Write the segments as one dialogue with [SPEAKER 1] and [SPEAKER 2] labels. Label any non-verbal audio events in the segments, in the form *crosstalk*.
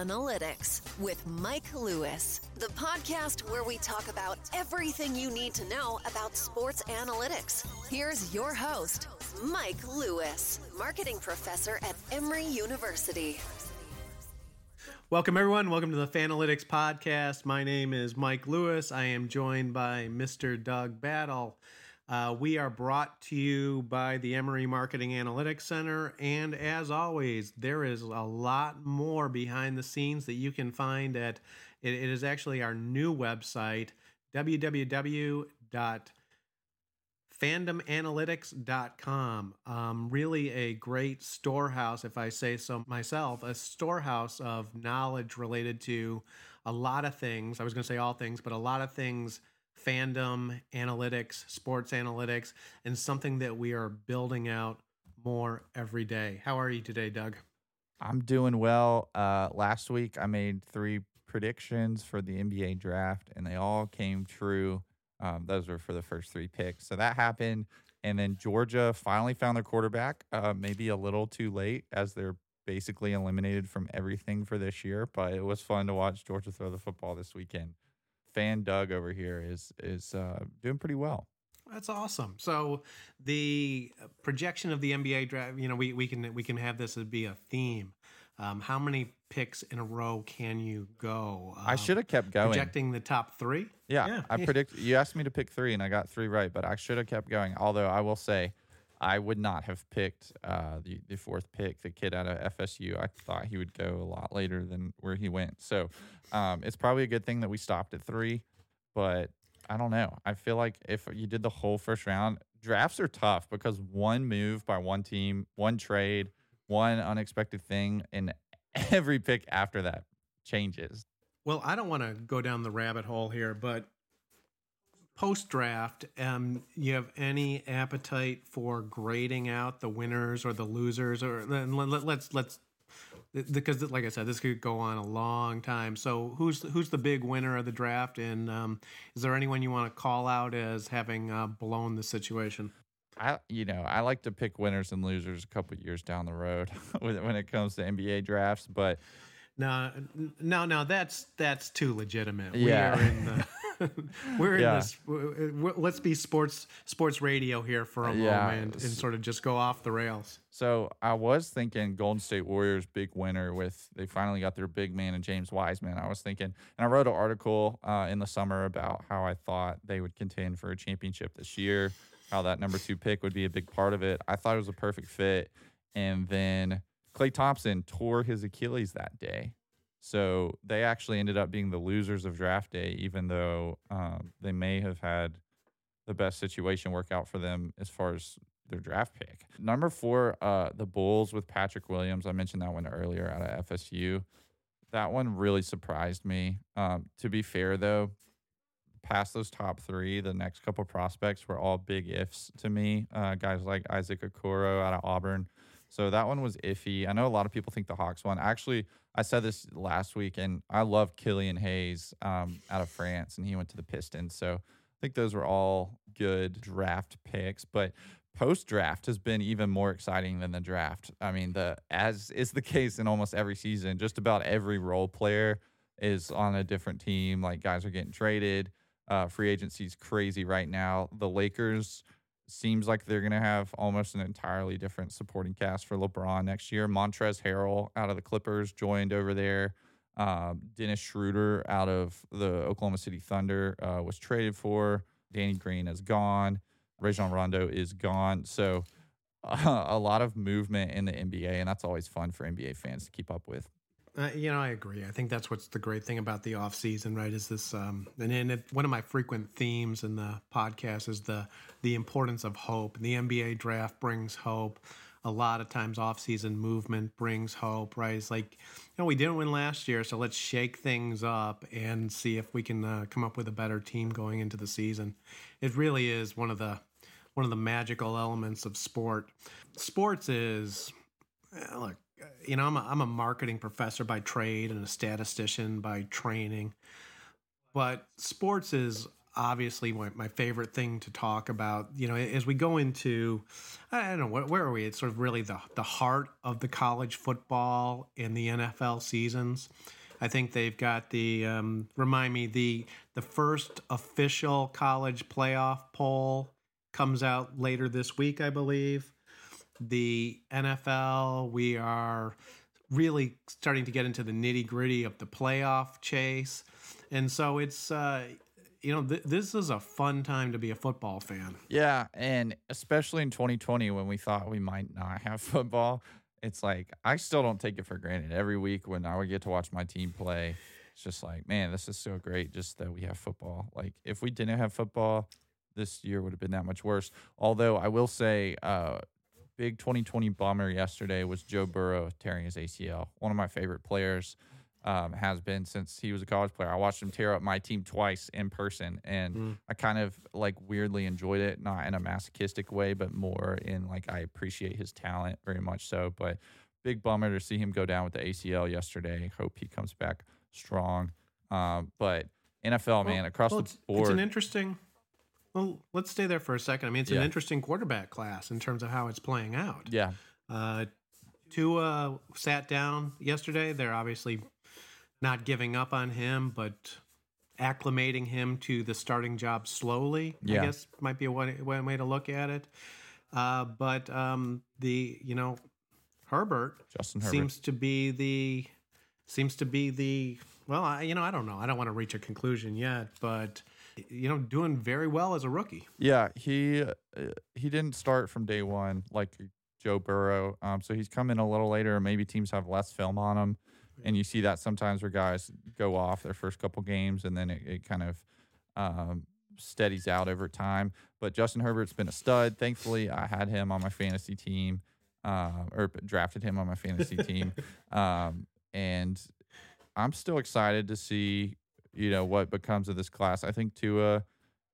[SPEAKER 1] Analytics with Mike Lewis, the podcast where we talk about everything you need to know about sports analytics. Here's your host, Mike Lewis, marketing professor at Emory University.
[SPEAKER 2] Welcome, everyone. Welcome to the Fanalytics Podcast. My name is Mike Lewis. I am joined by Mr. Doug Battle. Uh, we are brought to you by the Emory Marketing Analytics Center. And as always, there is a lot more behind the scenes that you can find at it, it is actually our new website, www.fandomanalytics.com. Um, really a great storehouse, if I say so myself, a storehouse of knowledge related to a lot of things. I was going to say all things, but a lot of things fandom analytics, sports analytics, and something that we are building out more every day. How are you today, Doug?
[SPEAKER 3] I'm doing well. Uh, last week, I made three predictions for the NBA draft, and they all came true. Um, those were for the first three picks. So that happened. And then Georgia finally found their quarterback, uh, maybe a little too late as they're basically eliminated from everything for this year. But it was fun to watch Georgia throw the football this weekend fan Doug over here is is uh, doing pretty well.
[SPEAKER 2] That's awesome. So the projection of the NBA draft, you know, we, we can we can have this as be a theme. Um, how many picks in a row can you go? Um,
[SPEAKER 3] I should have kept going.
[SPEAKER 2] Projecting the top three.
[SPEAKER 3] Yeah, yeah. I predict. You asked me to pick three, and I got three right, but I should have kept going. Although I will say, I would not have picked uh, the the fourth pick, the kid out of FSU. I thought he would go a lot later than where he went. So um, it's probably a good thing that we stopped at three. But I don't know. I feel like if you did the whole first round, drafts are tough because one move by one team, one trade, one unexpected thing, and every pick after that changes.
[SPEAKER 2] Well, I don't want to go down the rabbit hole here, but post draft, um, you have any appetite for grading out the winners or the losers, or let, let's let's because like I said, this could go on a long time. So who's who's the big winner of the draft, and um, is there anyone you want to call out as having uh, blown the situation?
[SPEAKER 3] I you know I like to pick winners and losers a couple years down the road *laughs* when it comes to NBA drafts, but
[SPEAKER 2] no, no, no, that's that's too legitimate. Yeah. We are in the *laughs* *laughs* we're in yeah. this. Let's be sports sports radio here for a yeah. moment and sort of just go off the rails.
[SPEAKER 3] So I was thinking Golden State Warriors big winner with they finally got their big man and James Wiseman. I was thinking, and I wrote an article uh, in the summer about how I thought they would contend for a championship this year. How that number two pick would be a big part of it. I thought it was a perfect fit, and then Klay Thompson tore his Achilles that day. So they actually ended up being the losers of draft day, even though um, they may have had the best situation work out for them as far as their draft pick. Number four, uh, the Bulls with Patrick Williams. I mentioned that one earlier out of FSU. That one really surprised me. Um, to be fair, though, past those top three, the next couple prospects were all big ifs to me. Uh, guys like Isaac Okoro out of Auburn. So that one was iffy. I know a lot of people think the Hawks won. Actually, I said this last week, and I love Killian Hayes um, out of France, and he went to the Pistons. So I think those were all good draft picks. But post draft has been even more exciting than the draft. I mean, the as is the case in almost every season, just about every role player is on a different team. Like guys are getting traded. Uh, free agency's crazy right now. The Lakers seems like they're going to have almost an entirely different supporting cast for LeBron next year. Montrezl Harrell out of the Clippers joined over there. Um, Dennis Schroeder out of the Oklahoma City Thunder uh, was traded for. Danny Green is gone. Rajon Rondo is gone. So uh, *laughs* a lot of movement in the NBA, and that's always fun for NBA fans to keep up with.
[SPEAKER 2] Uh, you know, I agree. I think that's what's the great thing about the off season, right? Is this, um, and, and it, one of my frequent themes in the podcast is the the importance of hope. The NBA draft brings hope. A lot of times, off season movement brings hope, right? It's like, you know, we didn't win last year, so let's shake things up and see if we can uh, come up with a better team going into the season. It really is one of the one of the magical elements of sport. Sports is, eh, look, you know, I'm a, I'm a marketing professor by trade and a statistician by training. But sports is obviously my, my favorite thing to talk about. You know, as we go into, I don't know, where, where are we? It's sort of really the the heart of the college football and the NFL seasons. I think they've got the um, remind me the the first official college playoff poll comes out later this week, I believe. The NFL, we are really starting to get into the nitty gritty of the playoff chase, and so it's uh, you know th- this is a fun time to be a football fan.
[SPEAKER 3] Yeah, and especially in 2020 when we thought we might not *laughs* have football, it's like I still don't take it for granted. Every week when I would get to watch my team play, it's just like, man, this is so great just that we have football. Like if we didn't have football, this year would have been that much worse. Although I will say, uh, big 2020 bummer yesterday was Joe Burrow tearing his ACL. One of my favorite players um, has been since he was a college player. I watched him tear up my team twice in person, and mm. I kind of like weirdly enjoyed it, not in a masochistic way, but more in like I appreciate his talent very much so. But big bummer to see him go down with the ACL yesterday. Hope he comes back strong. Um, but NFL well, man across well, the board,
[SPEAKER 2] it's an interesting. Well, let's stay there for a second. I mean, it's yeah. an interesting quarterback class in terms of how it's playing out.
[SPEAKER 3] Yeah.
[SPEAKER 2] Uh, Tua sat down yesterday. They're obviously not giving up on him, but acclimating him to the starting job slowly. Yeah. I guess might be one, one way to look at it. Uh, but um, the you know Herbert,
[SPEAKER 3] Justin Herbert
[SPEAKER 2] seems to be the seems to be the well, I, you know I don't know. I don't want to reach a conclusion yet, but you know doing very well as a rookie.
[SPEAKER 3] Yeah, he uh, he didn't start from day one like Joe Burrow. Um, so he's come in a little later. Maybe teams have less film on him and you see that sometimes where guys go off their first couple games and then it, it kind of um, steadies out over time. But Justin Herbert's been a stud. Thankfully, I had him on my fantasy team, uh, or drafted him on my fantasy team, *laughs* um, and I'm still excited to see you know what becomes of this class. I think Tua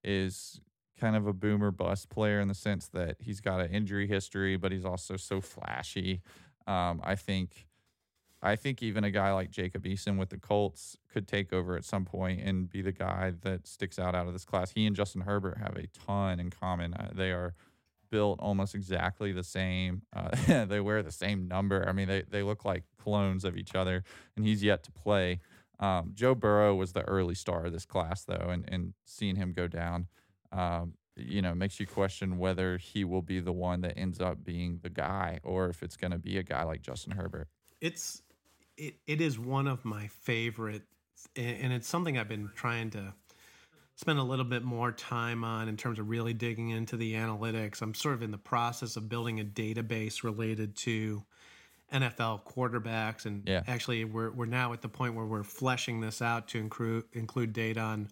[SPEAKER 3] is kind of a boomer bust player in the sense that he's got an injury history, but he's also so flashy. Um, I think I think even a guy like Jacob Eason with the Colts could take over at some point and be the guy that sticks out out of this class. He and Justin Herbert have a ton in common. Uh, they are built almost exactly the same. Uh, *laughs* they wear the same number. I mean, they, they look like clones of each other, and he's yet to play. Um, Joe Burrow was the early star of this class, though, and, and seeing him go down, um, you know, makes you question whether he will be the one that ends up being the guy or if it's going to be a guy like Justin Herbert.
[SPEAKER 2] It's it, it is one of my favorite, and it's something I've been trying to spend a little bit more time on in terms of really digging into the analytics. I'm sort of in the process of building a database related to NFL quarterbacks, and
[SPEAKER 3] yeah.
[SPEAKER 2] actually, we're we're now at the point where we're fleshing this out to include include data on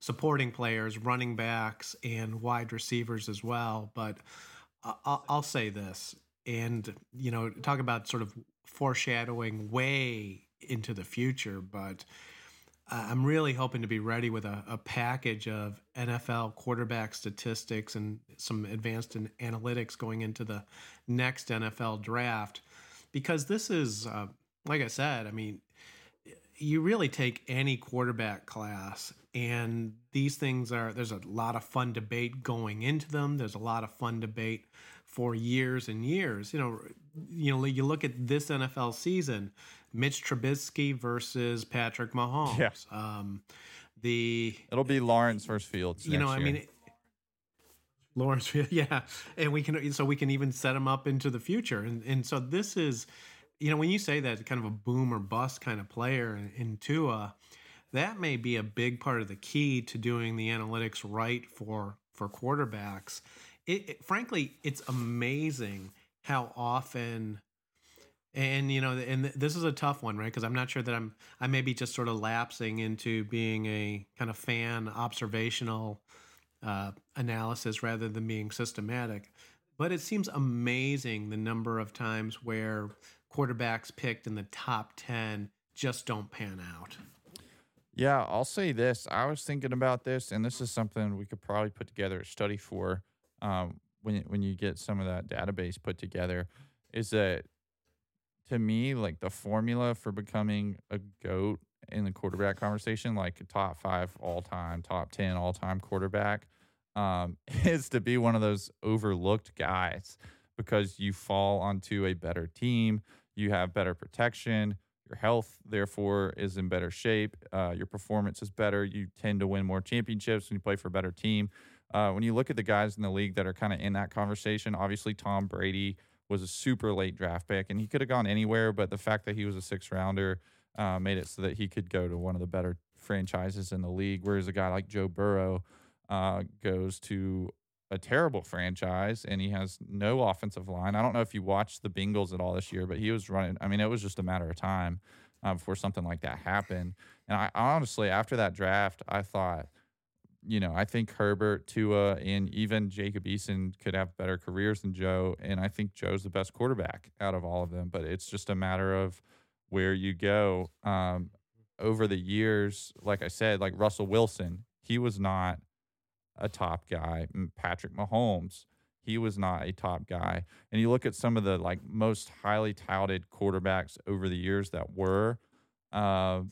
[SPEAKER 2] supporting players, running backs, and wide receivers as well. But I'll, I'll say this, and you know, talk about sort of foreshadowing way into the future, but I'm really hoping to be ready with a, a, package of NFL quarterback statistics and some advanced analytics going into the next NFL draft. Because this is, uh, like I said, I mean, you really take any quarterback class, and these things are, there's a lot of fun debate going into them. There's a lot of fun debate for years and years. You know, you know, you look at this NFL season, Mitch Trubisky versus Patrick Mahomes.
[SPEAKER 3] Yeah.
[SPEAKER 2] Um, the
[SPEAKER 3] it'll be Lawrence versus Fields.
[SPEAKER 2] You know, I mean. Lawrence, *laughs* yeah, and we can so we can even set them up into the future, and and so this is, you know, when you say that kind of a boom or bust kind of player in, in Tua, that may be a big part of the key to doing the analytics right for for quarterbacks. It, it, frankly, it's amazing how often and you know and this is a tough one right? Because i'm not sure that i'm i may be just sort of lapsing into being a kind of fan observational uh, analysis rather than being systematic. But it seems amazing the number of times where quarterbacks picked in the top 10 just don't pan out.
[SPEAKER 3] Yeah i'll say this. I was thinking about this and this is something we could probably put together a study for um, when when you get some of that database put together, is that to me like the formula for becoming a goat in the quarterback conversation, like top five all time, top 10 all time quarterback, um, *laughs* is to be one of those overlooked guys because you fall onto a better team, you have better protection, your health, therefore, is in better shape, uh, your performance is better, you tend to win more championships when you play for a better team. Uh, when you look at the guys in the league that are kind of in that conversation, obviously Tom Brady was a super late draft pick and he could have gone anywhere, but the fact that he was a six rounder uh, made it so that he could go to one of the better franchises in the league. Whereas a guy like Joe Burrow uh, goes to a terrible franchise and he has no offensive line. I don't know if you watched the Bengals at all this year, but he was running. I mean, it was just a matter of time uh, before something like that happened. And I honestly, after that draft, I thought you know, I think Herbert, Tua, and even Jacob Eason could have better careers than Joe. And I think Joe's the best quarterback out of all of them. But it's just a matter of where you go. Um, over the years, like I said, like Russell Wilson, he was not a top guy. Patrick Mahomes, he was not a top guy. And you look at some of the like most highly touted quarterbacks over the years that were uh,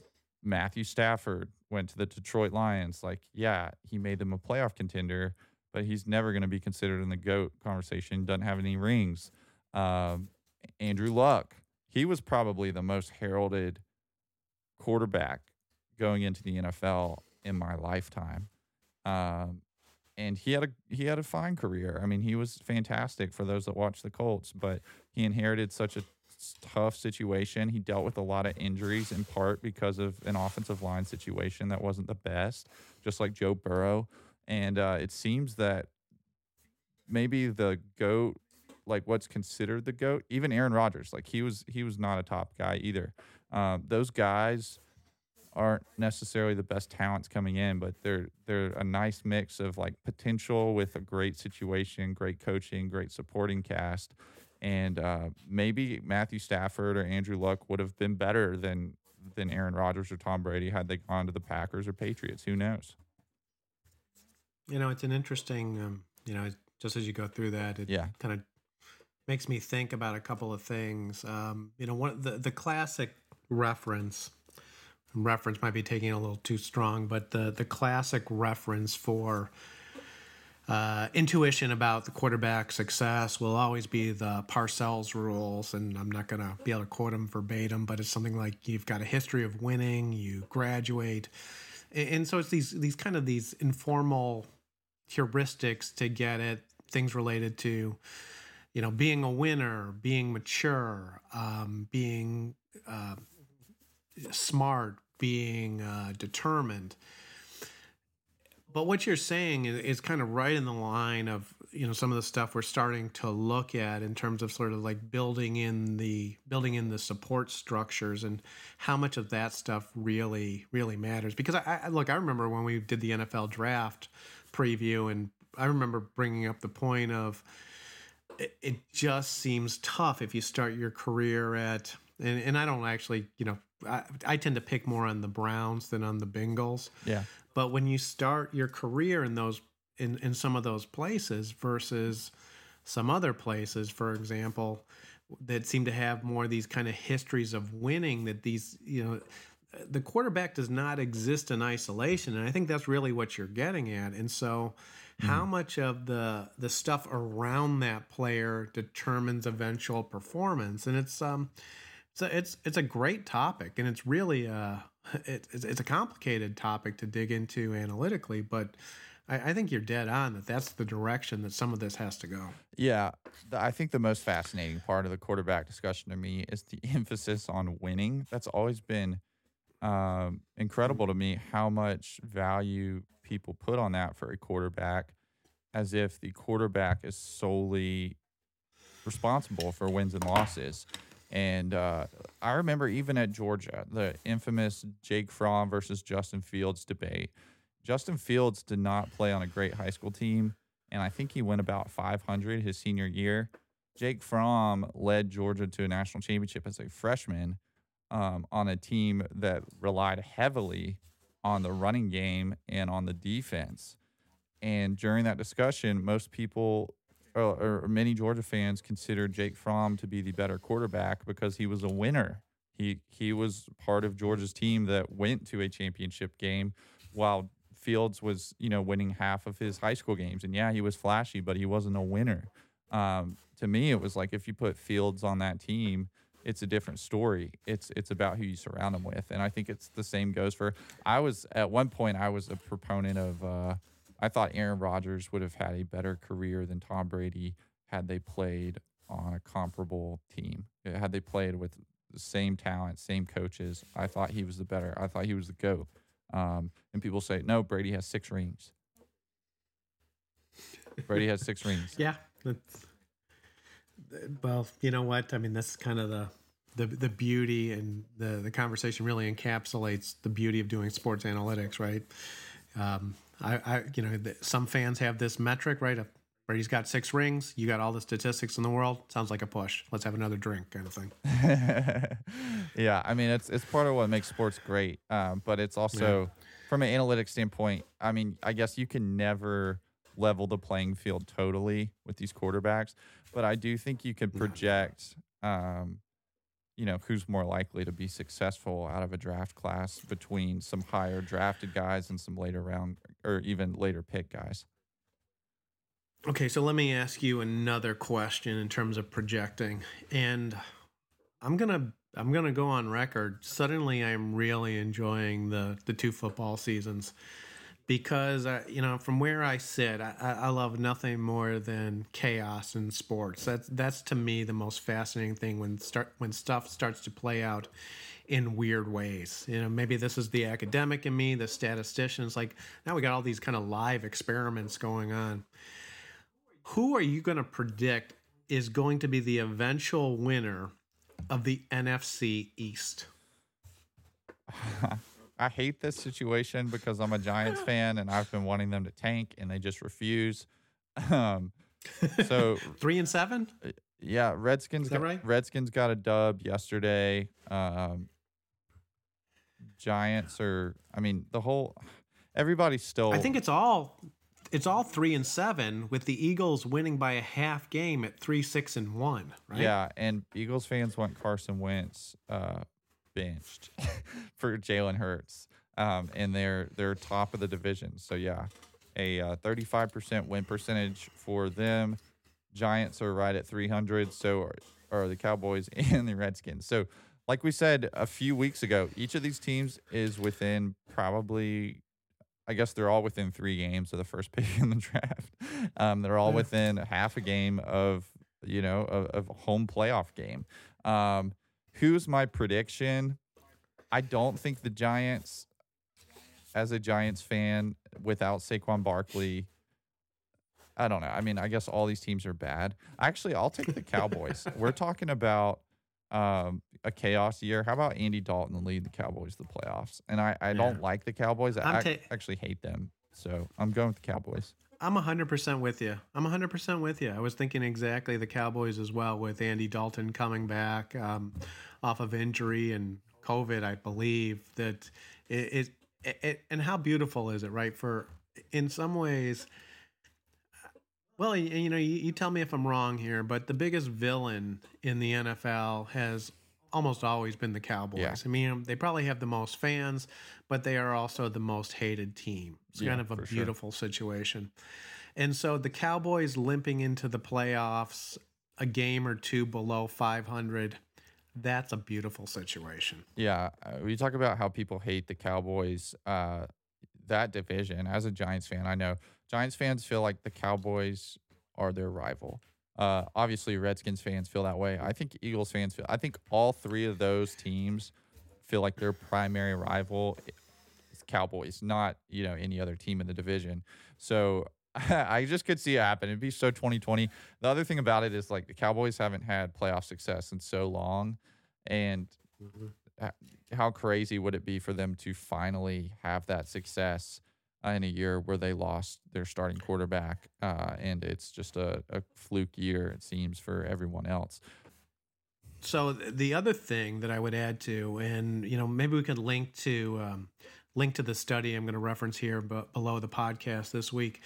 [SPEAKER 3] Matthew Stafford, went to the Detroit Lions. Like, yeah, he made them a playoff contender, but he's never going to be considered in the GOAT conversation. Doesn't have any rings. Um, Andrew Luck, he was probably the most heralded quarterback going into the NFL in my lifetime. Um, and he had a he had a fine career. I mean, he was fantastic for those that watch the Colts, but he inherited such a tough situation. He dealt with a lot of injuries in part because of an offensive line situation that wasn't the best, just like Joe Burrow. And uh, it seems that maybe the goat, like what's considered the goat, even Aaron Rodgers, like he was he was not a top guy either. Um, those guys aren't necessarily the best talents coming in, but they're they're a nice mix of like potential with a great situation, great coaching, great supporting cast, and uh, maybe Matthew Stafford or Andrew Luck would have been better than than Aaron Rodgers or Tom Brady had they gone to the Packers or Patriots. Who knows?
[SPEAKER 2] You know, it's an interesting. Um, you know, just as you go through that, it yeah. kind of makes me think about a couple of things. Um, you know, one the the classic reference reference might be taking a little too strong, but the the classic reference for uh, intuition about the quarterback success will always be the Parcells rules, and I'm not going to be able to quote them verbatim, but it's something like you've got a history of winning, you graduate, and so it's these these kind of these informal heuristics to get at things related to, you know, being a winner, being mature, um, being uh, smart, being uh, determined. But what you're saying is, is, kind of right in the line of you know some of the stuff we're starting to look at in terms of sort of like building in the building in the support structures and how much of that stuff really really matters. Because I, I look I remember when we did the NFL draft preview and I remember bringing up the point of it, it just seems tough if you start your career at and, and I don't actually you know I, I tend to pick more on the Browns than on the Bengals.
[SPEAKER 3] Yeah.
[SPEAKER 2] But when you start your career in those in, in some of those places versus some other places, for example, that seem to have more of these kind of histories of winning that these, you know, the quarterback does not exist in isolation. And I think that's really what you're getting at. And so how mm-hmm. much of the the stuff around that player determines eventual performance? And it's um so it's it's a great topic and it's really uh *laughs* it's, it's a complicated topic to dig into analytically, but I, I, think you're dead on that that's the direction that some of this has to go.
[SPEAKER 3] Yeah. I think the most fascinating part of the quarterback discussion to me is the *laughs* emphasis on winning. That's always been um, incredible to me how much value people put on that for a quarterback as if the quarterback is solely responsible for wins and losses. And uh, I remember even at Georgia, the infamous Jake Fromm versus Justin Fields debate. Justin Fields did not play on a great high school team, and I think he went about 500 his senior year. Jake Fromm led Georgia to a national championship as a freshman um, on a team that relied heavily on the running game and on the defense. And during that discussion, most people or, or many Georgia fans considered Jake Fromm to be the better quarterback because he was a winner. He he was part of Georgia's team that went to a championship game while Fields was, you know, winning half of his high school games. And yeah, he was flashy, but he wasn't a winner. Um, to me, it was like if you put Fields on that team, it's a different story. It's it's about who you surround them with, and I think it's the same goes for. I was at one point I was a proponent of. Uh, I thought Aaron Rodgers would have had a better career than Tom Brady had they played on a comparable team. Had they played with the same talent, same coaches, I thought he was the better. I thought he was the goat. Um, and people say, no, Brady has six rings. Brady has six rings. *laughs*
[SPEAKER 2] Yeah. Well, you know what? I mean, that's kind of the the the beauty and the the conversation really encapsulates the beauty of doing sports analytics, right? Um, I, I, you know, some fans have this metric, right? Brady's got six rings. You got all the statistics in the world. Sounds like a push. Let's have another drink, kind of thing. *laughs*
[SPEAKER 3] yeah, I mean, it's it's part of what makes sports great, um, but it's also yeah. from an analytics standpoint. I mean, I guess you can never level the playing field totally with these quarterbacks, but I do think you can project. Um, you know who's more likely to be successful out of a draft class between some higher drafted guys and some later round or even later pick guys.
[SPEAKER 2] Okay, so let me ask you another question in terms of projecting. And I'm going to I'm going to go on record. Suddenly I'm really enjoying the the two football seasons because I, you know from where I sit, I, I love nothing more than chaos in sports. That's that's to me the most fascinating thing when start when stuff starts to play out in weird ways. You know, maybe this is the academic in me, the statistician. It's like now we got all these kind of live experiments going on. Who are you going to predict is going to be the eventual winner of the NFC East? *laughs*
[SPEAKER 3] I hate this situation because I'm a Giants fan and I've been wanting them to tank and they just refuse. Um, so *laughs*
[SPEAKER 2] three and seven.
[SPEAKER 3] Uh, yeah, Redskins. Got,
[SPEAKER 2] right?
[SPEAKER 3] Redskins got a dub yesterday. Um, Giants are. I mean, the whole. Everybody's still.
[SPEAKER 2] I think it's all. It's all three and seven, with the Eagles winning by a half game at three, six, and one. Right?
[SPEAKER 3] Yeah, and Eagles fans want Carson Wentz uh, benched *laughs* for Jalen Hurts, um, and they're they're top of the division. So yeah, a thirty five percent win percentage for them. Giants are right at three hundred. So are, are the Cowboys *laughs* and the Redskins. So like we said a few weeks ago, each of these teams is within probably. I guess they're all within three games of the first *laughs* pick in the draft. Um, they're all within half a game of you know of, of a home playoff game. Um, Who's my prediction? I don't think the Giants, as a Giants fan, without Saquon Barkley, I don't know. I mean, I guess all these teams are bad. Actually, I'll take the Cowboys. *laughs* We're talking about um, a chaos year. How about Andy Dalton lead the Cowboys to the playoffs? And I, I don't like the Cowboys. I ta- actually hate them. So I'm going with the Cowboys.
[SPEAKER 2] I'm 100% with you. I'm 100% with you. I was thinking exactly the Cowboys as well with Andy Dalton coming back um, off of injury and COVID, I believe that it, it, it, and how beautiful is it, right? For in some ways, well, you, you know, you, you tell me if I'm wrong here, but the biggest villain in the NFL has almost always been the Cowboys. Yeah. I mean, they probably have the most fans, but they are also the most hated team. It's yeah, kind of a beautiful sure. situation. And so the Cowboys limping into the playoffs a game or two below 500 that's a beautiful situation.
[SPEAKER 3] Yeah, uh, we talk about how people hate the Cowboys uh, that division. As a Giants fan, I know Giants fans feel like the Cowboys are their rival. Uh, obviously, Redskins fans feel that way. I think Eagles fans feel. I think all three of those teams feel like their primary rival is Cowboys, not you know any other team in the division. So *laughs* I just could see it happen. It'd be so 2020. The other thing about it is like the Cowboys haven't had playoff success in so long, and mm-hmm. how crazy would it be for them to finally have that success? In a year where they lost their starting quarterback, uh, and it's just a, a fluke year it seems for everyone else.
[SPEAKER 2] So the other thing that I would add to, and you know, maybe we could link to um, link to the study I'm going to reference here, but below the podcast this week.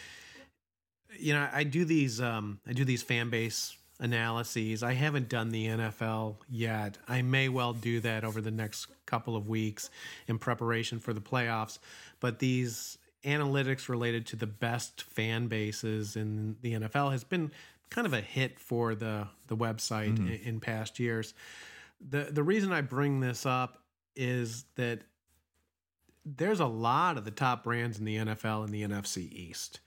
[SPEAKER 2] You know, I do these um, I do these fan base analyses. I haven't done the NFL yet. I may well do that over the next couple of weeks in preparation for the playoffs. But these analytics related to the best fan bases in the NFL has been kind of a hit for the the website mm-hmm. in, in past years. The the reason I bring this up is that there's a lot of the top brands in the NFL and the NFC East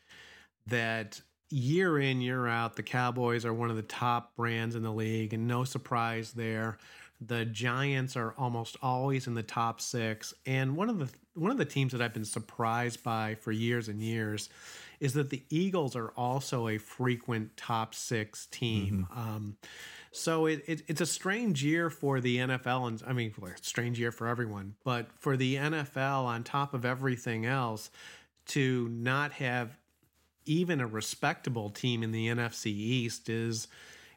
[SPEAKER 2] that year in year out the Cowboys are one of the top brands in the league and no surprise there. The Giants are almost always in the top 6 and one of the one of the teams that I've been surprised by for years and years is that the Eagles are also a frequent top 6 team. Mm-hmm. Um, so it, it, it's a strange year for the NFL, and I mean, strange year for everyone, but for the NFL, on top of everything else, to not have even a respectable team in the NFC East is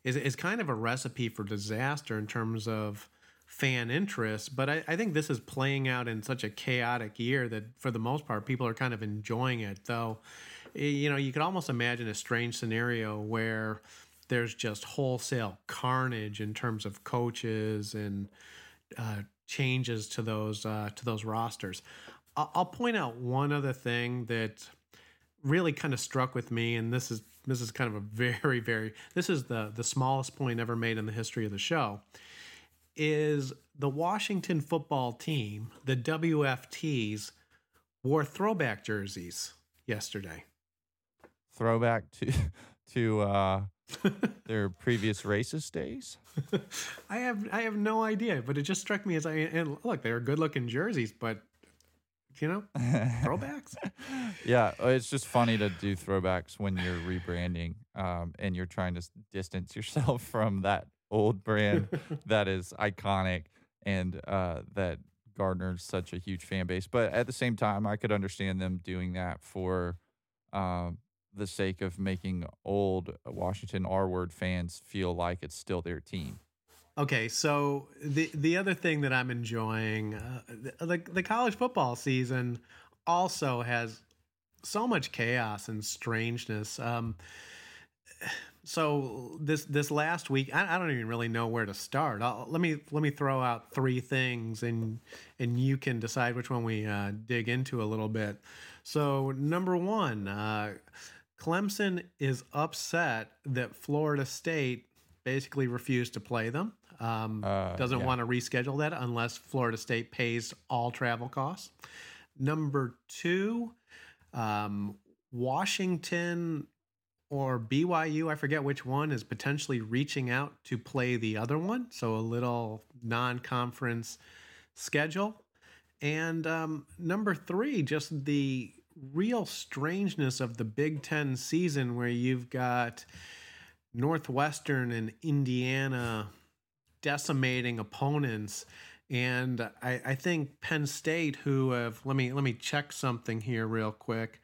[SPEAKER 2] is is kind of a recipe for disaster in terms of fan interest. But I, I think this is playing out in such a chaotic year that, for the most part, people are kind of enjoying it. Though, you know, you could almost imagine a strange scenario where there's just wholesale carnage in terms of coaches and uh, changes to those uh, to those rosters. I'll point out one other thing that really kind of struck with me, and this is this is kind of a *laughs* very very this is the the smallest point ever made in the history of the show. Is the Washington football team, the WFTs, wore throwback jerseys yesterday.
[SPEAKER 3] Throwback to *laughs* to uh *laughs* their previous racist days?
[SPEAKER 2] I have I have no idea, but it just struck me as I and look, they're good looking jerseys, but you know, throwbacks. *laughs*
[SPEAKER 3] yeah, uh, it's just funny to do throwbacks when you're rebranding, um, and you're trying to distance yourself *laughs* from that old brand *laughs* that is iconic and uh, that garners such a huge fan base. But at the same time, I could understand them doing that for um, the sake of making old Washington R word fans feel like it's still their team.
[SPEAKER 2] Okay, so the the other thing that I'm enjoying, uh, the the college football season also has so much chaos and strangeness. Um, so this this last week, I, I, don't even really know where to start. I'll, let me let me throw out three things, and and you can decide which one we uh, dig into a little bit. So number one. Uh, Clemson is upset that Florida State basically refused to play them. Um, uh, doesn't yeah. want to reschedule that unless Florida State pays all travel costs. Number two, um, Washington or BYU, I forget which one, is potentially reaching out to play the other one. So a little non conference schedule. And um, number three, just the real strangeness of the Big Ten season where you've got Northwestern and Indiana decimating opponents. And I, I think Penn State, who have let me let me check something here real quick.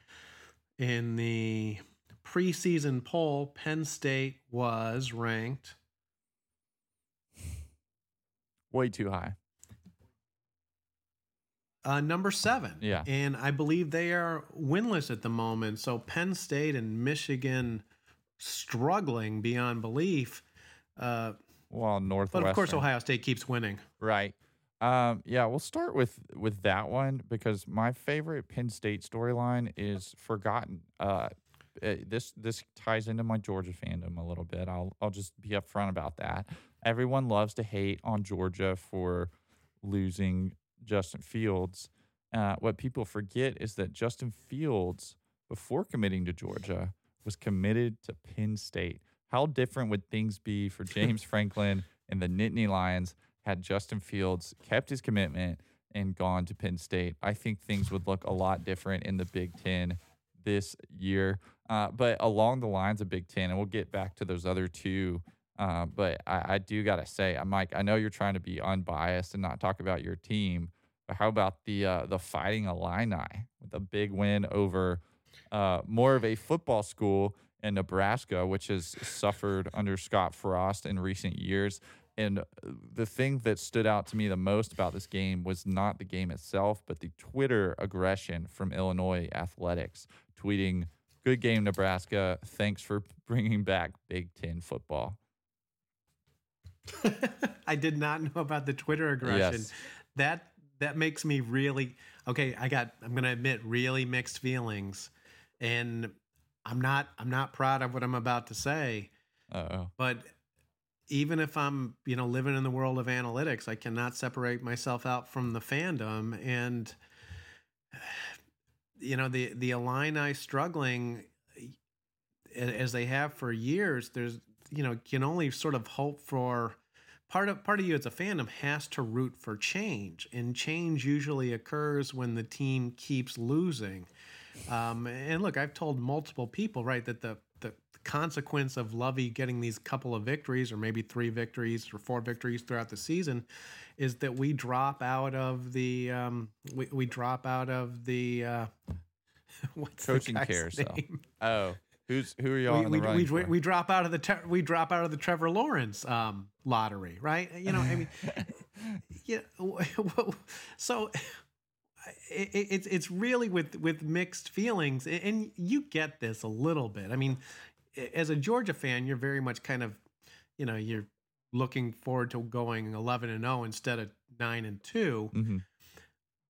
[SPEAKER 2] In the preseason poll, Penn State was ranked
[SPEAKER 3] way too high.
[SPEAKER 2] Uh, number seven.
[SPEAKER 3] Yeah.
[SPEAKER 2] And I believe they are winless at the moment. So Penn State and Michigan struggling beyond belief. Uh,
[SPEAKER 3] well, Northwestern.
[SPEAKER 2] But of course, Ohio State keeps winning.
[SPEAKER 3] Right. Um, yeah, we'll start with with that one because my favorite Penn State storyline is forgotten. Uh, eh, this this ties into my Georgia fandom a little bit. I'll I'll just be upfront about that. Everyone loves to hate on Georgia for losing Justin Fields. Uh, what people forget is that Justin Fields, before committing to Georgia, was committed to Penn State. How different would things be for James *laughs* Franklin and the Nittany Lions had Justin Fields kept his commitment and gone to Penn State? I think things would look a lot different in the Big Ten this year. Uh, but along the lines of Big Ten, and we'll get back to those other two. Uh, but I, I do got to say, Mike, I know you're trying to be unbiased and not talk about your team, but how about the uh, the Fighting Illini with a big win over uh, more of a football school in Nebraska, which has suffered under Scott Frost in recent years. And uh, the thing that stood out to me the most about this game was not the game itself, but the Twitter aggression from Illinois athletics, tweeting, "Good game, Nebraska. Thanks for bringing back Big Ten football." *laughs*
[SPEAKER 2] I did not know about the Twitter aggression.
[SPEAKER 3] Yes.
[SPEAKER 2] That that makes me really okay. I got. I'm gonna admit really mixed feelings, and I'm not. I'm not proud of what I'm about to say.
[SPEAKER 3] Uh-oh.
[SPEAKER 2] But even if I'm, you know, living in the world of analytics, I cannot separate myself out from the fandom. And *sighs* you know, the the Illini struggling as they have for years. There's, you know, can only sort of hope for part of part of you as a fandom has to root for change, and change usually occurs when the team keeps losing. Um, and look, I've told multiple people, right, that the the consequence of Lovie getting these couple of victories, or maybe three victories or four victories throughout the season, is that we drop out of the um, we, we drop out of the uh, *laughs* what's
[SPEAKER 3] Coaching
[SPEAKER 2] the
[SPEAKER 3] carousel.
[SPEAKER 2] name?
[SPEAKER 3] Oh, who's who are y'all
[SPEAKER 2] we, we,
[SPEAKER 3] the
[SPEAKER 2] we, we drop out of the te- we drop out of the Trevor Lawrence um, lottery, right? You know, I mean, *laughs* yeah. *laughs* So it, it, it's it's really with with mixed feelings, and- you get this a little bit. I mean, as a Georgia fan, you're very much kind of, you know, you're looking forward to going 11 and 0 instead of 9 and 2
[SPEAKER 3] Mhm.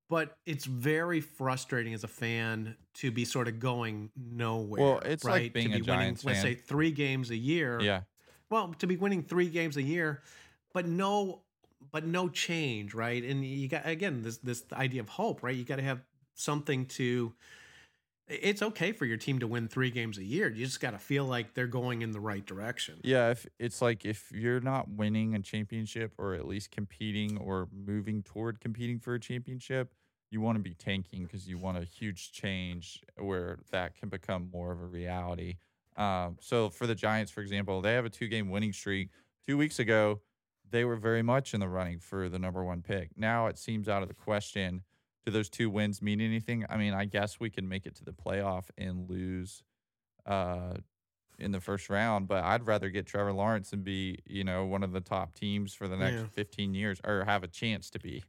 [SPEAKER 2] but it's very frustrating as a fan to be sort of going nowhere.
[SPEAKER 3] Well, it's like
[SPEAKER 2] right?
[SPEAKER 3] being
[SPEAKER 2] to
[SPEAKER 3] a
[SPEAKER 2] be winning,
[SPEAKER 3] Giants
[SPEAKER 2] let's
[SPEAKER 3] fan.
[SPEAKER 2] say three games a year.
[SPEAKER 3] Yeah.
[SPEAKER 2] Well, to be winning three games a year, but no, but no change, right? And you got again this this idea of hope, right? You got to have something to. It's okay for your team to win three games a year. You just got to feel like they're going in the right direction.
[SPEAKER 3] Yeah, if it's like if you're not winning a championship or at least competing or moving toward competing for a championship, you want to be tanking because you want a huge change where that can become more of a reality. Um, so for the Giants, for example, they have a two-game winning streak. Two weeks ago, they were very much in the running for the number one pick. Now it seems out of the question. Do those two wins mean anything? I mean, I guess we can make it to the playoff and lose uh, in the first round, but I'd rather get Trevor Lawrence and be, you know, one of the top teams for the next
[SPEAKER 2] Yeah.
[SPEAKER 3] 15 years or have a chance to be.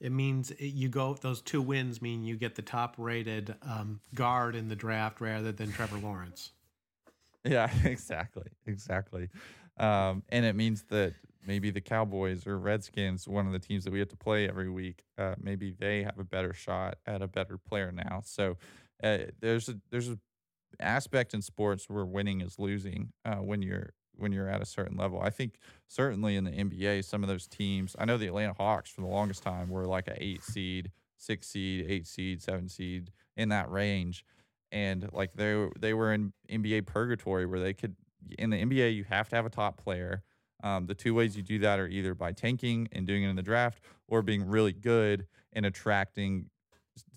[SPEAKER 2] It means it- you go. Those two wins mean you get the top rated um, guard in the draft rather than Trevor Lawrence. *laughs*
[SPEAKER 3] Yeah, *laughs* exactly. Exactly. Um, and it means that maybe the Cowboys or Redskins, one of the teams that we have to play every week, uh, maybe they have a better shot at a better player now. So uh, there's a there's an aspect in sports where winning is losing uh, when you're when you're at a certain level. I think certainly in the NBA, some of those teams. I know the Atlanta Hawks for the longest time were like a eight seed, six seed, eight seed, seven seed in that range and like they they were in NBA purgatory where they could in the NBA you have to have a top player. Um, the two ways you do that are either by tanking and doing it in the draft, or being really good and attracting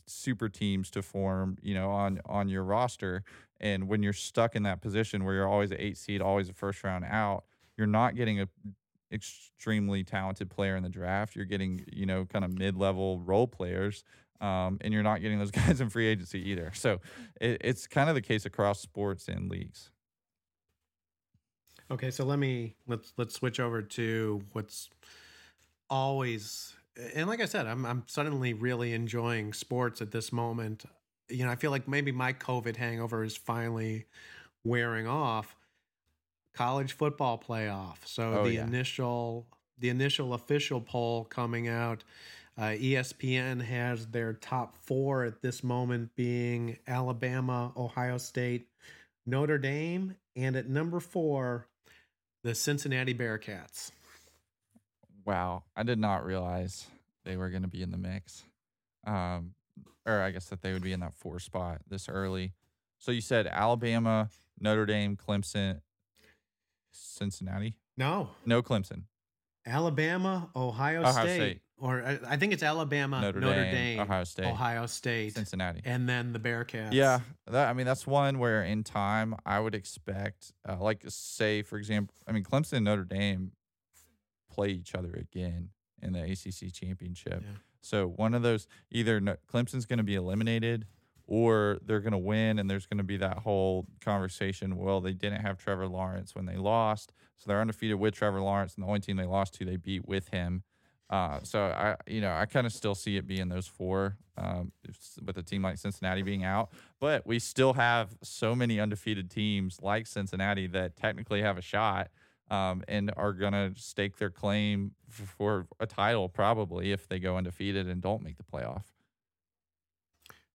[SPEAKER 3] super teams to form, you know, on on your roster. And when you're stuck in that position where you're always an eight seed, always a first round out, you're not getting a extremely talented player in the draft. You're getting, you know, kind of mid level role players um, and you're not getting those *laughs* guys in free agency either. So it, it's kind of the case across sports and leagues.
[SPEAKER 2] Okay, so let me let's let's switch over to what's always and like I said, I'm I'm suddenly really enjoying sports at this moment. You know, I feel like maybe my COVID hangover is finally wearing off. College football playoff. So
[SPEAKER 3] Oh,
[SPEAKER 2] the
[SPEAKER 3] yeah.
[SPEAKER 2] initial the initial official poll coming out uh, ESPN has their top four at this moment being Alabama, Ohio State, Notre Dame, and at number four, the Cincinnati Bearcats.
[SPEAKER 3] Wow, I did not realize they were going to be in the mix, um, or I guess that they would be in that four spot this early. So you said Alabama, Notre Dame, Clemson, Cincinnati.
[SPEAKER 2] No,
[SPEAKER 3] No Clemson.
[SPEAKER 2] Alabama, Ohio,
[SPEAKER 3] Ohio
[SPEAKER 2] State,
[SPEAKER 3] State.
[SPEAKER 2] Or I, I think it's Alabama,
[SPEAKER 3] Notre,
[SPEAKER 2] Notre,
[SPEAKER 3] Dame,
[SPEAKER 2] Dame,
[SPEAKER 3] Ohio State,
[SPEAKER 2] Ohio State,
[SPEAKER 3] Cincinnati.
[SPEAKER 2] and then the Bearcats.
[SPEAKER 3] Yeah, that I mean that's one where in time I would expect, uh, like say for example, I mean Clemson and Notre Dame play each other again in the ACC championship.
[SPEAKER 2] Yeah.
[SPEAKER 3] So one of those either Clemson's going to be eliminated or they're going to win, and there's going to be that whole conversation. Well, they didn't have Trevor Lawrence when they lost, so they're undefeated with Trevor Lawrence, and the only team they lost to they beat with him. Uh, so I, you know, I kind of still see it being those four, um, with a team like Cincinnati being out. But we still have so many undefeated teams like Cincinnati that technically have a shot. um, and are going to stake their claim for a title probably if they go undefeated and don't make the playoff.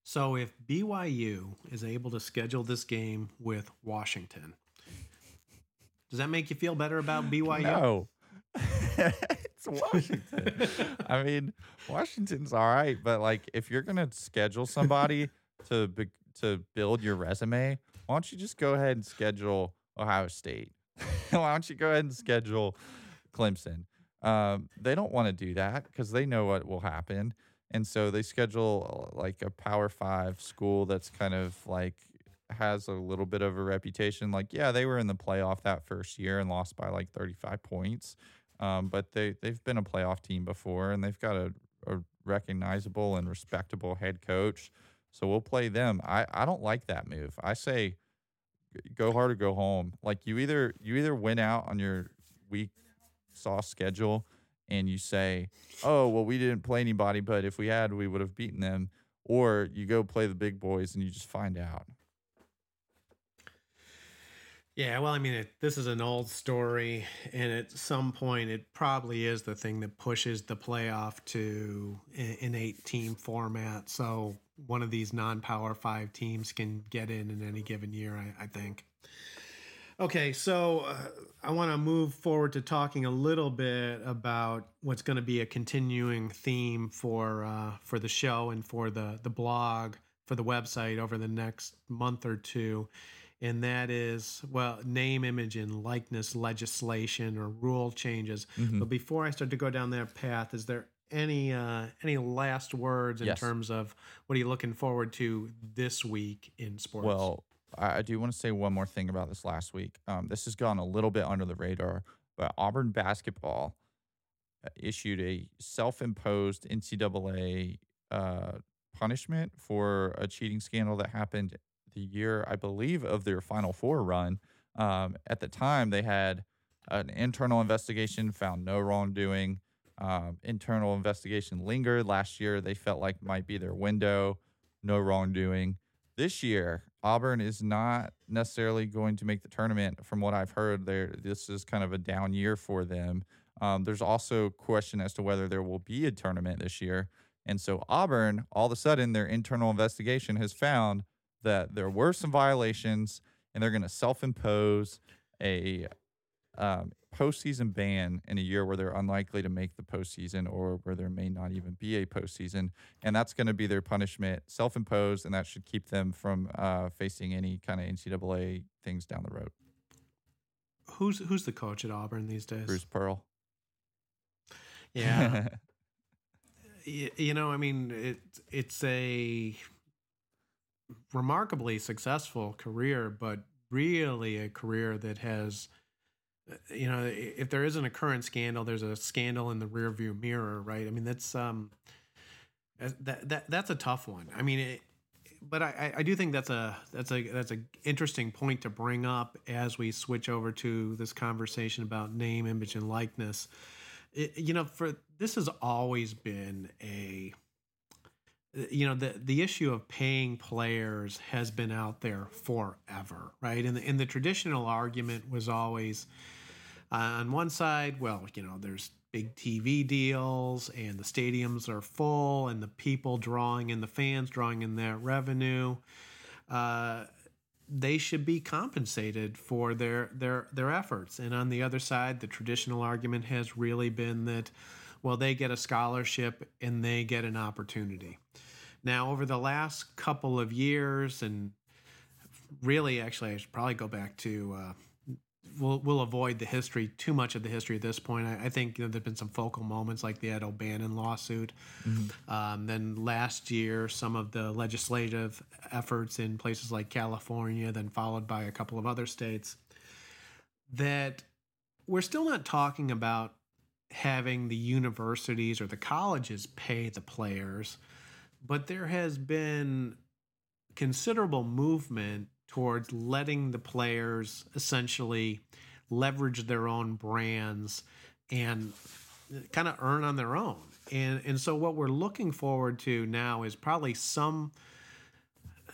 [SPEAKER 2] So if BYU is able to schedule this game with Washington, does that make you feel better about BYU?
[SPEAKER 3] No. *laughs* it's *laughs* Washington. I mean, Washington's all right, but like if you're gonna schedule somebody *laughs* to be, to build your resume, why don't you just go ahead and schedule Ohio State? *laughs* why don't you go ahead and schedule Clemson? Um, they don't want to do that because they know what will happen, and so they schedule like a Power Five school that's kind of like has a little bit of a reputation. Like, yeah, they were in the playoff that first year and lost by like 35 points. Um, but they they've been a playoff team before, and they've got a, a recognizable and respectable head coach. So we'll play them. I, I don't like that move. I say go hard or go home. Like you either you either win out on your weak sauce schedule and you say, "Oh, well we didn't play anybody, but if we had, we would have beaten them." Or you go play the big boys and you just find out.
[SPEAKER 2] Yeah, well, I mean, it, this is an old story, and at some point, it probably is the thing that pushes the playoff to an eight-team format. So one of these non-power five teams can get in in any given year. I, I think. Okay, so uh, I want to move forward to talking a little bit about what's going to be a continuing theme for uh, for the show and for the the blog for the website over the next month or two and that is well name image and likeness legislation or rule changes mm-hmm. but before i start to go down that path is there any uh, any last words in yes. terms of what are you looking forward to this week in sports
[SPEAKER 3] well i do want to say one more thing about this last week um, this has gone a little bit under the radar but auburn basketball uh, issued a self-imposed ncaa uh, punishment for a cheating scandal that happened the year, I believe, of their Final Four run. Um, at the time, they had an internal investigation, found no wrongdoing. Um, internal investigation lingered. Last year, they felt like might be their window, no wrongdoing. This year, Auburn is not necessarily going to make the tournament. From what I've heard, there this is kind of a down year for them. Um, there's also question as to whether there will be a tournament this year. And so Auburn, all of a sudden, their internal investigation has found that there were some violations and they're going to self-impose a um, postseason ban in a year where they're unlikely to make the postseason or where there may not even be a postseason, and that's going to be their punishment, self-imposed, and that should keep them from uh, facing any kind of NCAA things down the road.
[SPEAKER 2] Who's who's the coach at Auburn these days?
[SPEAKER 3] Bruce Pearl.
[SPEAKER 2] Yeah. *laughs* you know, I mean, it it's a remarkably successful career, but really a career that has, uh, you know, if there isn't a current scandal, there's a scandal in the rearview mirror, right? I mean, that's um, that that that's a tough one. I mean, it, but I, I do think that's a that's a that's a interesting point to bring up as we switch over to this conversation about name, image, and likeness. It, you know, for this has always been a you know the the issue of paying players has been out there forever right? And the, and the traditional argument was always uh, on one side well you know there's big TV deals and the stadiums are full and the people drawing in the fans drawing in their revenue uh, they should be compensated for their their their efforts. And on the other side the traditional argument has really been that well, they get a scholarship and they get an opportunity. Now, over the last couple of years, and really, actually, I should probably go back to. Uh, we'll we'll avoid the history too much of the history at this point. I, I think you know, there've been some focal moments like the Ed O'Bannon lawsuit. Mm-hmm. Um, then last year, some of the legislative efforts in places like California, then followed by a couple of other states. That we're still not talking about having the universities or the colleges pay the players, but there has been considerable movement towards letting the players essentially leverage their own brands and kind of earn on their own. And and so what we're looking forward to now is probably some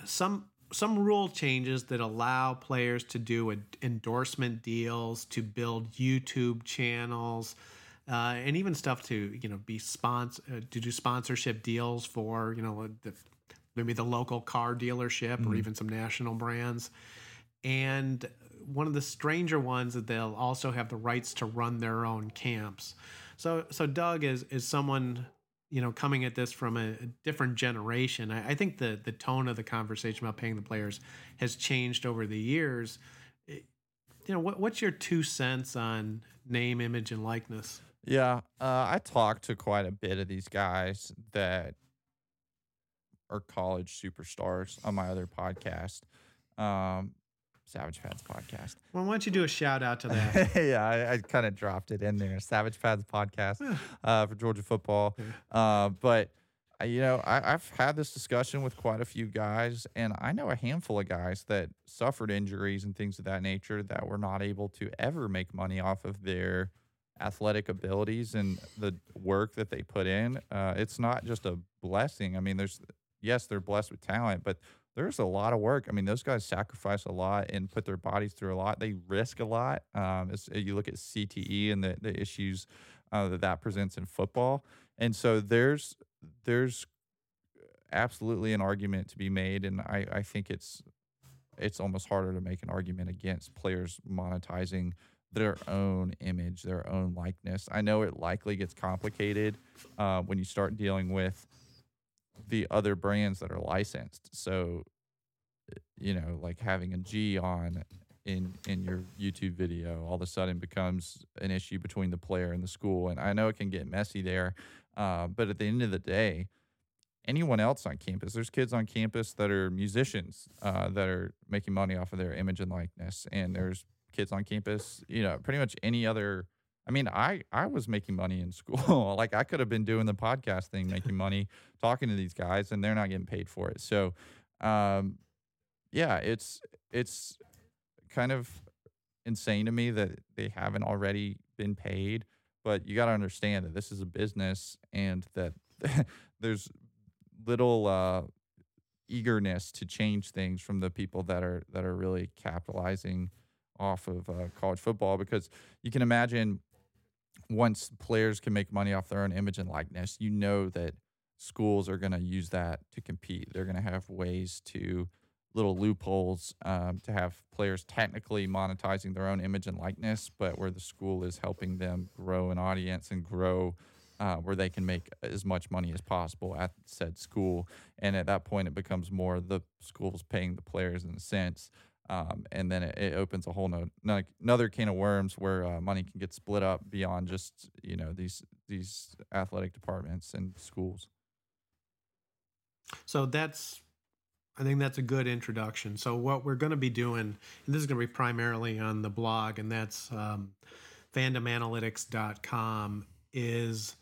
[SPEAKER 2] some some rule changes that allow players to do endorsement deals, to build YouTube channels, uh, and even stuff to you know be sponsor uh, to do sponsorship deals for you know the, maybe the local car dealership mm-hmm. or even some national brands. And one of the stranger ones that they'll also have the rights to run their own camps. So so Doug is is someone you know coming at this from a, different generation. I, I, think the the tone of the conversation about paying the players has changed over the years. It, you know what what's your two cents on name, image, and likeness?
[SPEAKER 3] Yeah, uh, I talked to quite a bit of these guys that are college superstars on my other podcast, um, Savage Pads podcast.
[SPEAKER 2] Well, why don't you do a shout out to that? *laughs*
[SPEAKER 3] yeah, I, I kind of dropped it in there. Savage Pads podcast uh, for Georgia football. Uh, but uh, you know, I, have had this discussion with quite a few guys, and I know a handful of guys that suffered injuries and things of that nature that were not able to ever make money off of their athletic abilities and the work that they put in. Uh, it's not just a blessing. I mean, there's yes, they're blessed with talent, but there's a lot of work. I mean, those guys sacrifice a lot and put their bodies through a lot. They risk a lot. Um, you look at CTE and the, the issues uh, that that presents in football, and so there's there's absolutely an argument to be made, and I, I think it's it's almost harder to make an argument against players monetizing their own image, their own likeness. I know it likely gets complicated uh, when you start dealing with the other brands that are licensed. So, you know, like having a G on in in your YouTube video all of a sudden becomes an issue between the player and the school. And I know it can get messy there, uh, but at the end of the day, anyone else on campus, there's kids on campus that are musicians uh, that are making money off of their image and likeness, and there's kids on campus, you know, pretty much any other. I mean, I I was making money in *laughs* school. like I could have been doing the podcast thing, making *laughs* money, talking to these guys, and they're not getting paid for it. So, um, yeah, it's it's kind of insane to me that they haven't already been paid. But you got to understand that this is a business, and that *laughs* there's little uh, eagerness to change things from the people that are that are really capitalizing off of uh, college football because you can imagine once players can make money off their own image and likeness, you know that schools are going to use that to compete. They're going to have ways to little loopholes um, to have players technically monetizing their own image and likeness, but where the school is helping them grow an audience and grow uh, where they can make as much money as possible at said school. And at that point, it becomes more the schools paying the players in a sense. Um, and then it, it, opens a whole no, another can of worms where uh, money can get split up beyond just you know these these athletic departments and schools.
[SPEAKER 2] So that's, I think that's a good introduction. So what we're going to be doing, and this is going to be primarily on the blog, and that's um, fandomanalytics.com, is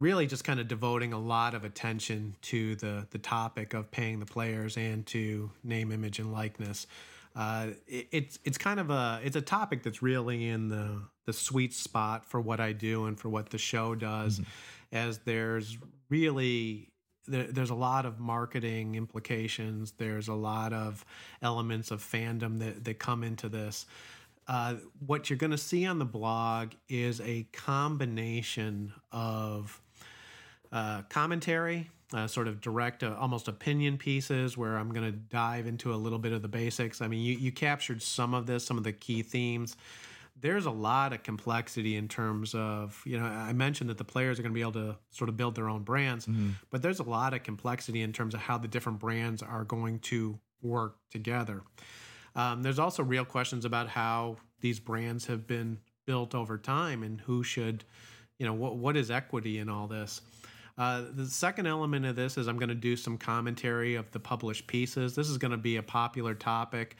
[SPEAKER 2] really just kind of devoting a lot of attention to the the topic of paying the players and to name, image, and likeness uh, it, it's it's kind of a it's a topic that's really in the the sweet spot for what I do and for what the show does, mm-hmm. as there's really there, there's a lot of marketing implications. There's a lot of elements of fandom that that come into this. Uh, what you're going to see on the blog is a combination of uh, commentary uh, sort of direct, uh, almost opinion pieces where I'm going to dive into a little bit of the basics. I mean, you, you captured some of this, some of the key themes. There's a lot of complexity in terms of, you know, I mentioned that the players are going to be able to sort of build their own brands, mm-hmm. but there's a lot of complexity in terms of how the different brands are going to work together. Um, there's also real questions about how these brands have been built over time and who should, you know, what what is equity in all this. Uh, the second element of this is I'm going to do some commentary of the published pieces. This is going to be a popular topic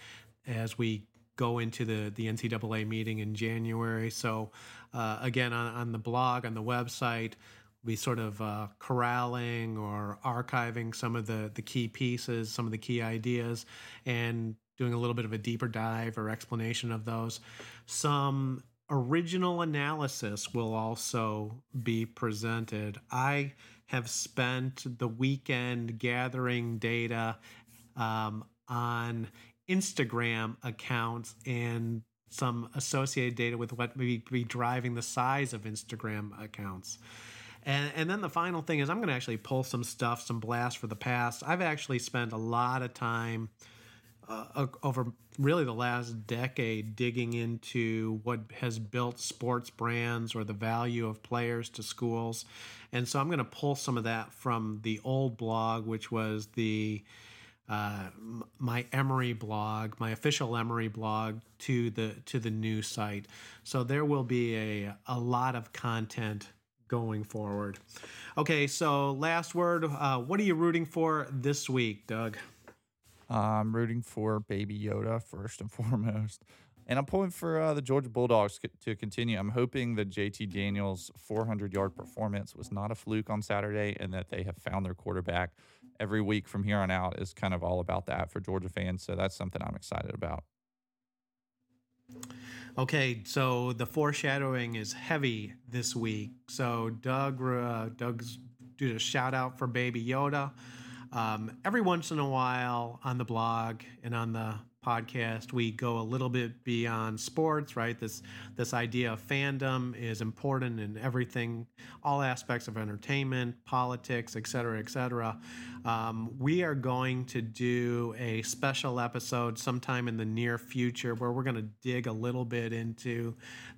[SPEAKER 2] as we go into the, the NCAA meeting in January. So, uh, again, on, on, the blog, on the website, we sort of uh, corralling or archiving some of the, the key pieces, some of the key ideas, and doing a little bit of a deeper dive or explanation of those. Some original analysis will also be presented. I have spent the weekend gathering data um, on Instagram accounts and some associated data with what may be driving the size of Instagram accounts. And, and then the final thing is, I'm going to actually pull some stuff, some blast for the past. I've actually spent a lot of time uh, over really the last decade digging into what has built sports brands or the value of players to schools. And so I'm going to pull some of that from the old blog, which was the uh, my Emory blog, my official Emory blog, to the to the new site. So there will be a a lot of content going forward. Okay, so last word. Uh, what are you rooting for this week, Doug?
[SPEAKER 3] I'm rooting for Baby Yoda first and *laughs* foremost. And I'm pulling for uh, the Georgia Bulldogs to continue. I'm hoping that JT Daniels' 400 yard performance was not a fluke on Saturday and that they have found their quarterback every week from here on out is kind of all about that for Georgia fans. So that's something I'm excited about.
[SPEAKER 2] Okay, so the foreshadowing is heavy this week. So Doug, uh, Doug's did a shout out for Baby Yoda. Um, every once in a while on the blog and on the podcast we go a little bit beyond sports right? This this idea of fandom is important in everything all aspects of entertainment politics et cetera et cetera. Um, we are going to do a special episode sometime in the near future where we're going to dig a little bit into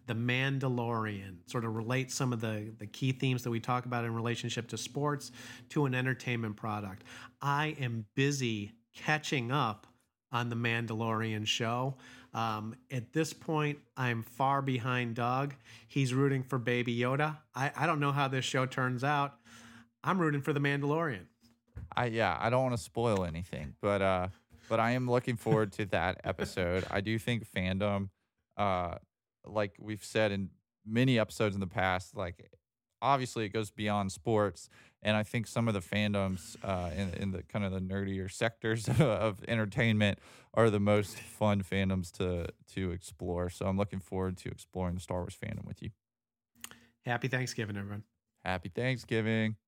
[SPEAKER 2] the mandalorian sort of relate some of the the key themes that we talk about in relationship to sports to an entertainment product. I am busy catching up on the Mandalorian show. Um, at this point, I'm far behind Doug. He's rooting for Baby Yoda. I, I don't know how this show turns out. I'm rooting for the Mandalorian.
[SPEAKER 3] I yeah, I don't want to spoil anything, but uh, but I am looking forward to that *laughs* episode. I do think fandom, uh, like we've said in many episodes in the past, like obviously it goes beyond sports and I think some of the fandoms uh, in, in the kind of the nerdier sectors *laughs* of entertainment are the most fun fandoms to to explore. So I'm looking forward to exploring the Star Wars fandom with you.
[SPEAKER 2] Happy Thanksgiving, everyone.
[SPEAKER 3] Happy Thanksgiving.